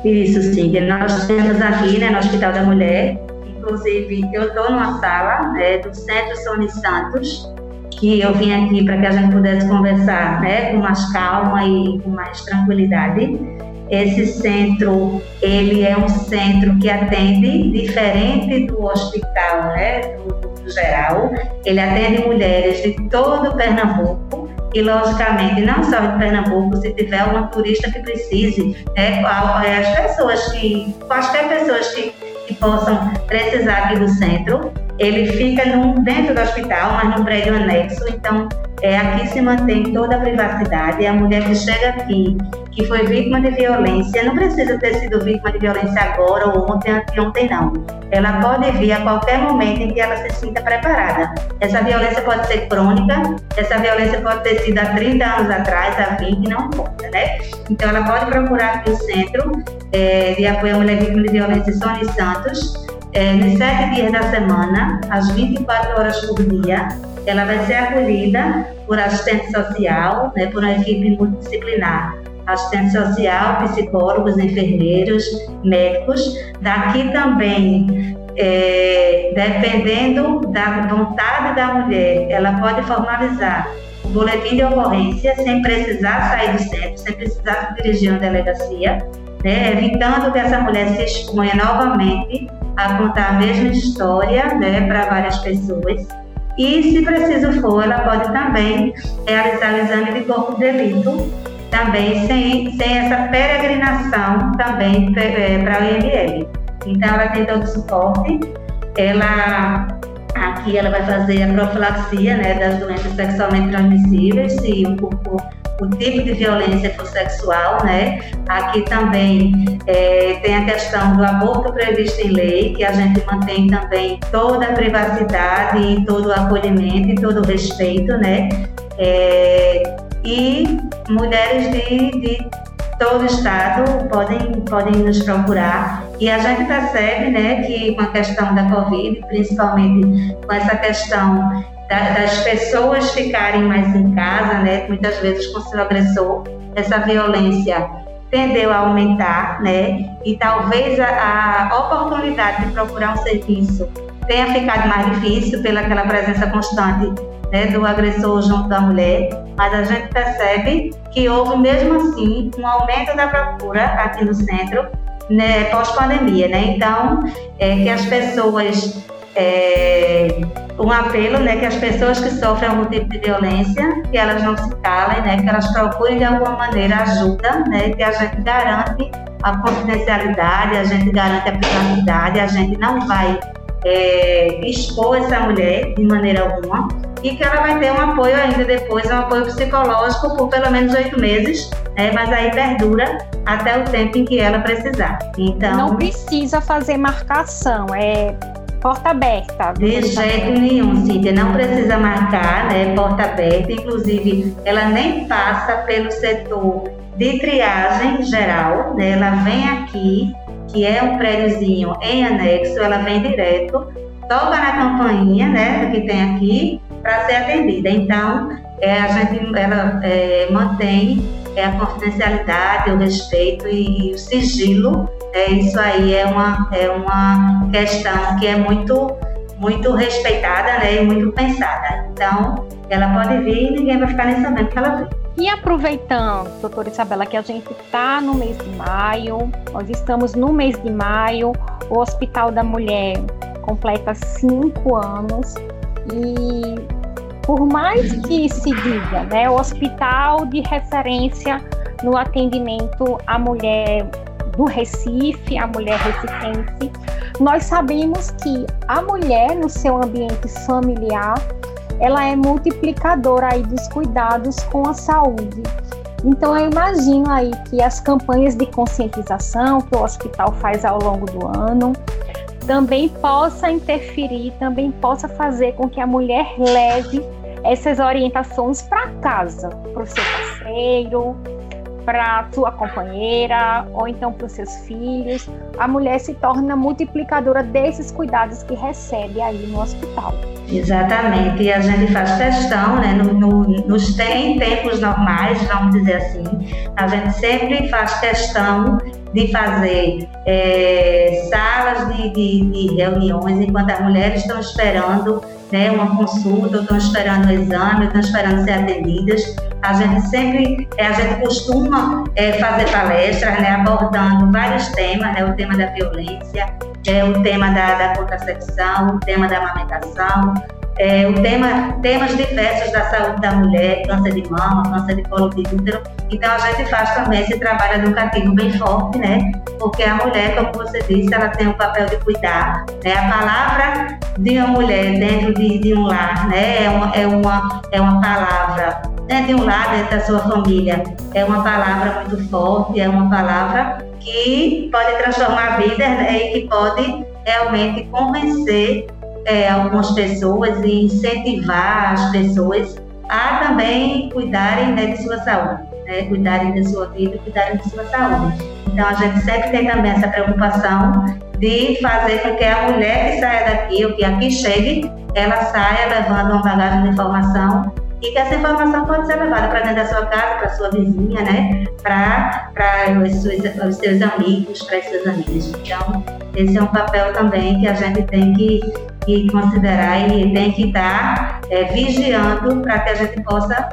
Isso, sim. Nós temos aqui né, no Hospital da Mulher, inclusive eu estou numa sala né, do Centro Sônia Santos, que eu vim aqui para que a gente pudesse conversar né, com mais calma e com mais tranquilidade. Esse centro, ele é um centro que atende diferente do hospital, né, do, do geral. Ele atende mulheres de todo Pernambuco e, logicamente, não só de Pernambuco, se tiver uma turista que precise, né, as pessoas que, quaisquer pessoas que, que possam precisar aqui do centro, ele fica num, dentro do hospital, mas num prédio anexo, então é, aqui se mantém toda a privacidade. A mulher que chega aqui, que foi vítima de violência, não precisa ter sido vítima de violência agora ou ontem, anteontem, não. Ela pode vir a qualquer momento em que ela se sinta preparada. Essa violência pode ser crônica, essa violência pode ter sido há 30 anos atrás, há 20, não importa, né? Então, ela pode procurar aqui o Centro é, de Apoio à Mulher Vítima de Violência Sônia Santos, é, nos sete dias da semana, às 24 horas por dia, ela vai ser acolhida por assistente social, né, por uma equipe multidisciplinar. Assistente social, psicólogos, enfermeiros, médicos. Daqui também, é, dependendo da vontade da mulher, ela pode formalizar o boletim de ocorrência sem precisar sair do centro, sem precisar se dirigir a uma delegacia, né, evitando que essa mulher se exponha novamente a contar a mesma história né, para várias pessoas. E, se preciso for, ela pode também realizar o exame de corpo de delito, também sem, sem essa peregrinação também é, para o IML. Então, ela tem todo o suporte. Ela, aqui, ela vai fazer a profilaxia né, das doenças sexualmente transmissíveis, se o corpo o tipo de violência for sexual, né? Aqui também é, tem a questão do aborto previsto em lei, que a gente mantém também toda a privacidade e todo o acolhimento e todo o respeito, né? É, e mulheres de, de todo o estado podem, podem nos procurar. E a gente percebe né, que com a questão da Covid, principalmente com essa questão das pessoas ficarem mais em casa, né, muitas vezes com seu agressor, essa violência tendeu a aumentar, né, e talvez a, a oportunidade de procurar um serviço tenha ficado mais difícil pela aquela presença constante né, do agressor junto da mulher, mas a gente percebe que houve mesmo assim um aumento da procura aqui no centro né, pós-pandemia, né? Então, é, que as pessoas é, um apelo, né, que as pessoas que sofrem algum tipo de violência, que elas não se calem, né, que elas procurem de alguma maneira ajuda, né, que a gente garante a confidencialidade, a gente garante a privacidade, a gente não vai é, expor essa mulher de maneira alguma e que ela vai ter um apoio ainda depois, um apoio psicológico por pelo menos oito meses, né, mas aí perdura até o tempo em que ela precisar. Então não precisa fazer marcação, é porta aberta. De jeito nenhum, Cíntia, não precisa marcar, né, porta aberta, inclusive ela nem passa pelo setor de triagem geral, né, ela vem aqui, que é um prédiozinho em anexo, ela vem direto, toca na campainha, né, que tem aqui, para ser atendida. Então, é, a gente ela é, mantém é, a confidencialidade, o respeito e, e o sigilo é, isso aí é uma, é uma questão que é muito, muito respeitada né, e muito pensada. Então, ela pode vir e ninguém vai ficar nem sabendo que ela veio. E aproveitando, doutora Isabela, que a gente está no mês de maio, nós estamos no mês de maio, o Hospital da Mulher completa cinco anos e por mais que se diga, né, o hospital de referência no atendimento à mulher do Recife, a mulher recifense, nós sabemos que a mulher no seu ambiente familiar, ela é multiplicadora aí dos cuidados com a saúde. Então eu imagino aí que as campanhas de conscientização que o hospital faz ao longo do ano também possa interferir, também possa fazer com que a mulher leve essas orientações para casa, para o seu parceiro, para sua companheira ou então para os seus filhos, a mulher se torna multiplicadora desses cuidados que recebe aí no hospital. Exatamente, e a gente faz questão, né, no, no, nos tem, tempos normais, vamos dizer assim, a gente sempre faz questão de fazer é, salas de, de, de reuniões enquanto as mulheres estão esperando né, uma consulta, estão esperando um exame, estão esperando ser atendidas. A gente sempre, é, a gente costuma é, fazer palestras, né, abordando vários temas, né, o tema da violência, é, o tema da, da contracepção, o tema da amamentação, é, o tema, temas diversos da saúde da mulher, câncer de mama, câncer de colo de útero. Então a gente faz também esse trabalho educativo bem forte, né? Porque a mulher, como você disse, ela tem o papel de cuidar. Né? A palavra de uma mulher dentro de, de um lar, né? É uma, é uma, é uma palavra dentro de um lar, dentro da sua família. É uma palavra muito forte, é uma palavra que pode transformar vidas né? e que pode realmente convencer é, algumas pessoas e incentivar as pessoas a também cuidarem né, de sua saúde, né, cuidarem da sua vida, cuidarem de sua saúde. Então a gente sempre tem também essa preocupação de fazer com que a mulher que saia daqui, ou que aqui chegue, ela saia levando uma bagagem de informação e que essa informação pode ser levada para dentro da sua casa, para sua vizinha, né? Para os, os seus amigos, para as suas amigas. Então, esse é um papel também que a gente tem que, que considerar e tem que estar é, vigiando para que a gente possa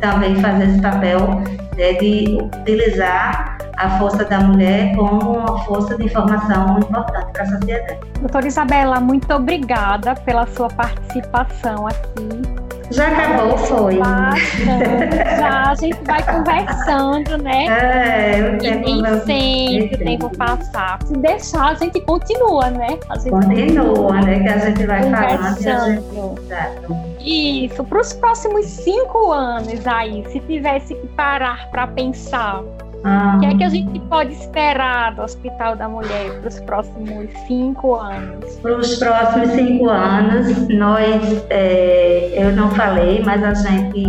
também fazer esse papel né, de utilizar a força da mulher como uma força de informação importante para a sociedade. Doutora Isabela, muito obrigada pela sua participação aqui já acabou, foi. Já, a gente vai conversando, né? É, o tempo e nem sempre o tempo passar. Se deixar, a gente continua, né? A gente continua, né? Que a gente vai falando. Gente... Isso, para os próximos cinco anos aí, se tivesse que parar para pensar ah. O que é que a gente pode esperar do Hospital da Mulher para os próximos cinco anos? Para os próximos cinco anos, nós, é, eu não falei, mas a gente,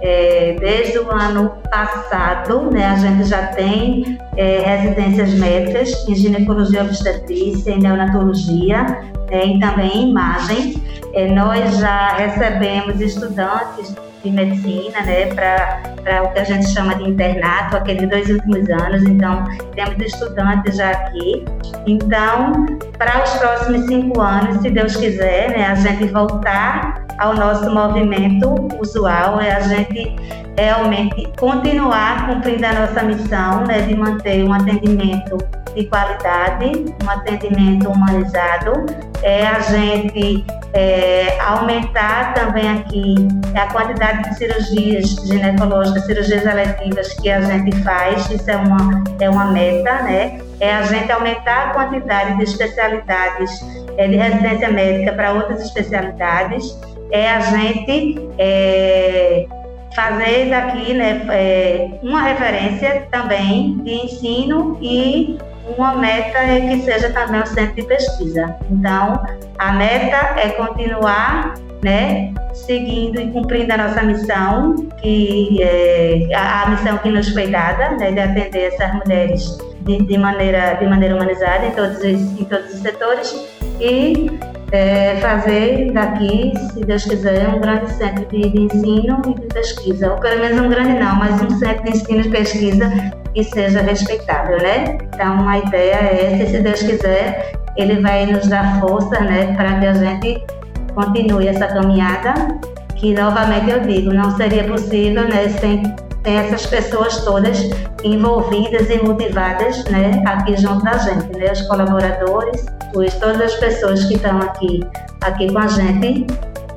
é, desde o ano passado, né, a gente já tem é, residências médicas em ginecologia obstetrícia, em neonatologia, né, e também em imagem. É, nós já recebemos estudantes de medicina, né, para o que a gente chama de internato, aqueles dois últimos anos. Então, temos estudantes já aqui. Então, para os próximos cinco anos, se Deus quiser, né, a gente voltar ao nosso movimento usual, é a gente realmente continuar cumprindo a nossa missão, né, de manter um atendimento de qualidade, um atendimento humanizado, é a gente é, aumentar também aqui a quantidade de cirurgias ginecológicas, cirurgias eletivas que a gente faz, isso é uma, é uma meta, né? É a gente aumentar a quantidade de especialidades é, de residência médica para outras especialidades, é a gente é, fazer daqui né, é, uma referência também de ensino e uma meta é que seja também um centro de pesquisa. Então, a meta é continuar né, seguindo e cumprindo a nossa missão, que é a, missão que nos foi dada, né, de atender essas mulheres de, de, maneira, de maneira humanizada em todos os, em todos os setores e é, fazer daqui, se Deus quiser, um grande centro de, de, ensino e de pesquisa, ou pelo menos um grande não, mas um centro de ensino e pesquisa que seja respeitável, né? Então a ideia é essa, se Deus quiser, Ele vai nos dar força, né, para que a gente continue essa caminhada, que novamente eu digo, não seria possível, né, sem tem essas pessoas todas envolvidas e motivadas né, aqui junto da gente, né, os colaboradores, os, todas as pessoas que estão aqui, aqui com a gente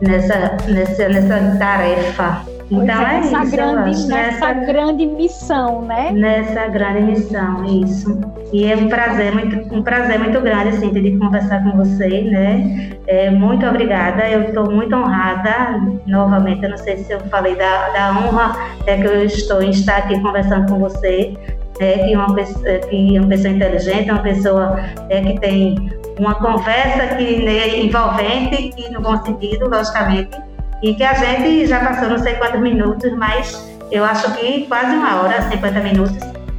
nessa, nessa, nessa tarefa Então é, essa isso, grande, nessa grande missão, né? Nessa grande missão, isso. E é um prazer muito, um prazer muito grande, assim, de conversar com você, né? É, muito obrigada. Eu estou muito honrada, novamente. Eu não sei se eu falei da, da honra é que eu estou em estar aqui conversando com você. É, que, uma pessoa, é, que uma pessoa inteligente, uma pessoa é, que tem uma conversa que né, envolvente e no bom sentido, logicamente, e que a gente já passou não sei quantos minutos, mas eu acho que quase uma hora, 50 minutos,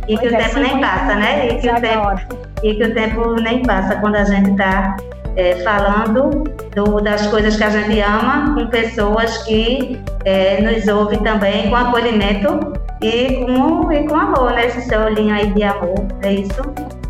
e que o tempo nem passa, né? E que, o tempo, e que o tempo nem passa quando a gente está é, falando do, das coisas que a gente ama com pessoas que é, nos ouvem também com acolhimento e com, e com amor, né? Esse seu olhinho aí de amor, é isso?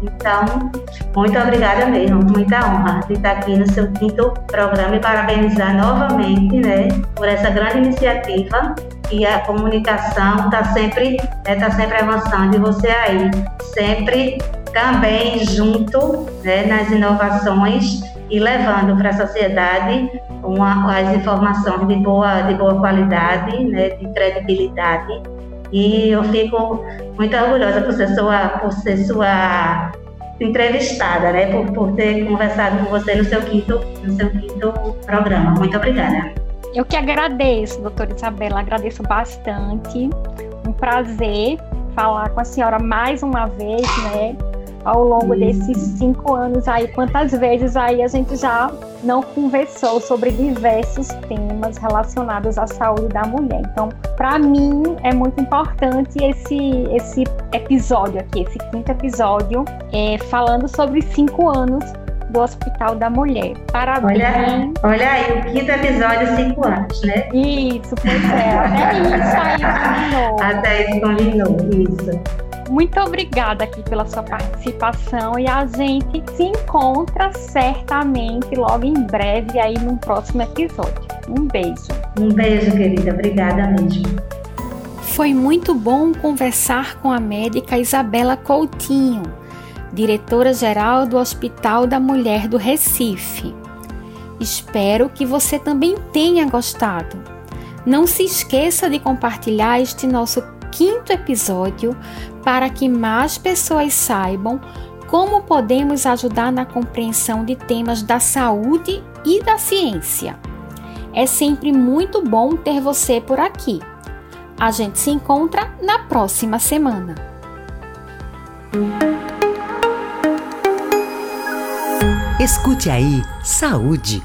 Então, muito obrigada mesmo, muita honra de estar aqui no seu quinto programa e parabenizar novamente, né, por essa grande iniciativa e a comunicação está sempre, né, sempre avançando e você aí sempre também junto né, nas inovações e levando para a sociedade uma, as informações de boa, de boa qualidade, né, de credibilidade e eu fico muito orgulhosa por ser sua, por ser sua entrevistada, né? Por, por ter conversado com você no seu quinto, no seu quinto programa. Muito obrigada. Eu que agradeço, doutora Isabela, agradeço bastante. Um prazer falar com a senhora mais uma vez, né? Ao longo desses cinco anos aí, quantas vezes aí a gente já não conversou sobre diversos temas relacionados à saúde da mulher. Então, para mim é muito importante esse esse episódio aqui, esse quinto episódio, é, falando sobre cinco anos do Hospital da Mulher. Parabéns. Olha, olha aí, o quinto episódio, cinco anos, né? Isso, pois é. Até isso aí combinou. Até isso combinou, isso. Muito obrigada aqui pela sua participação e a gente se encontra certamente logo em breve aí num próximo episódio. Um beijo. Um beijo, querida. Obrigada mesmo. Foi muito bom conversar com a médica Isabela Coutinho, diretora-geral do Hospital da Mulher do Recife. Espero que você também tenha gostado. Não se esqueça de compartilhar este nosso quinto episódio para que mais pessoas saibam como podemos ajudar na compreensão de temas da saúde e da ciência. É sempre muito bom ter você por aqui. A gente se encontra na próxima semana. Escute aí, saúde.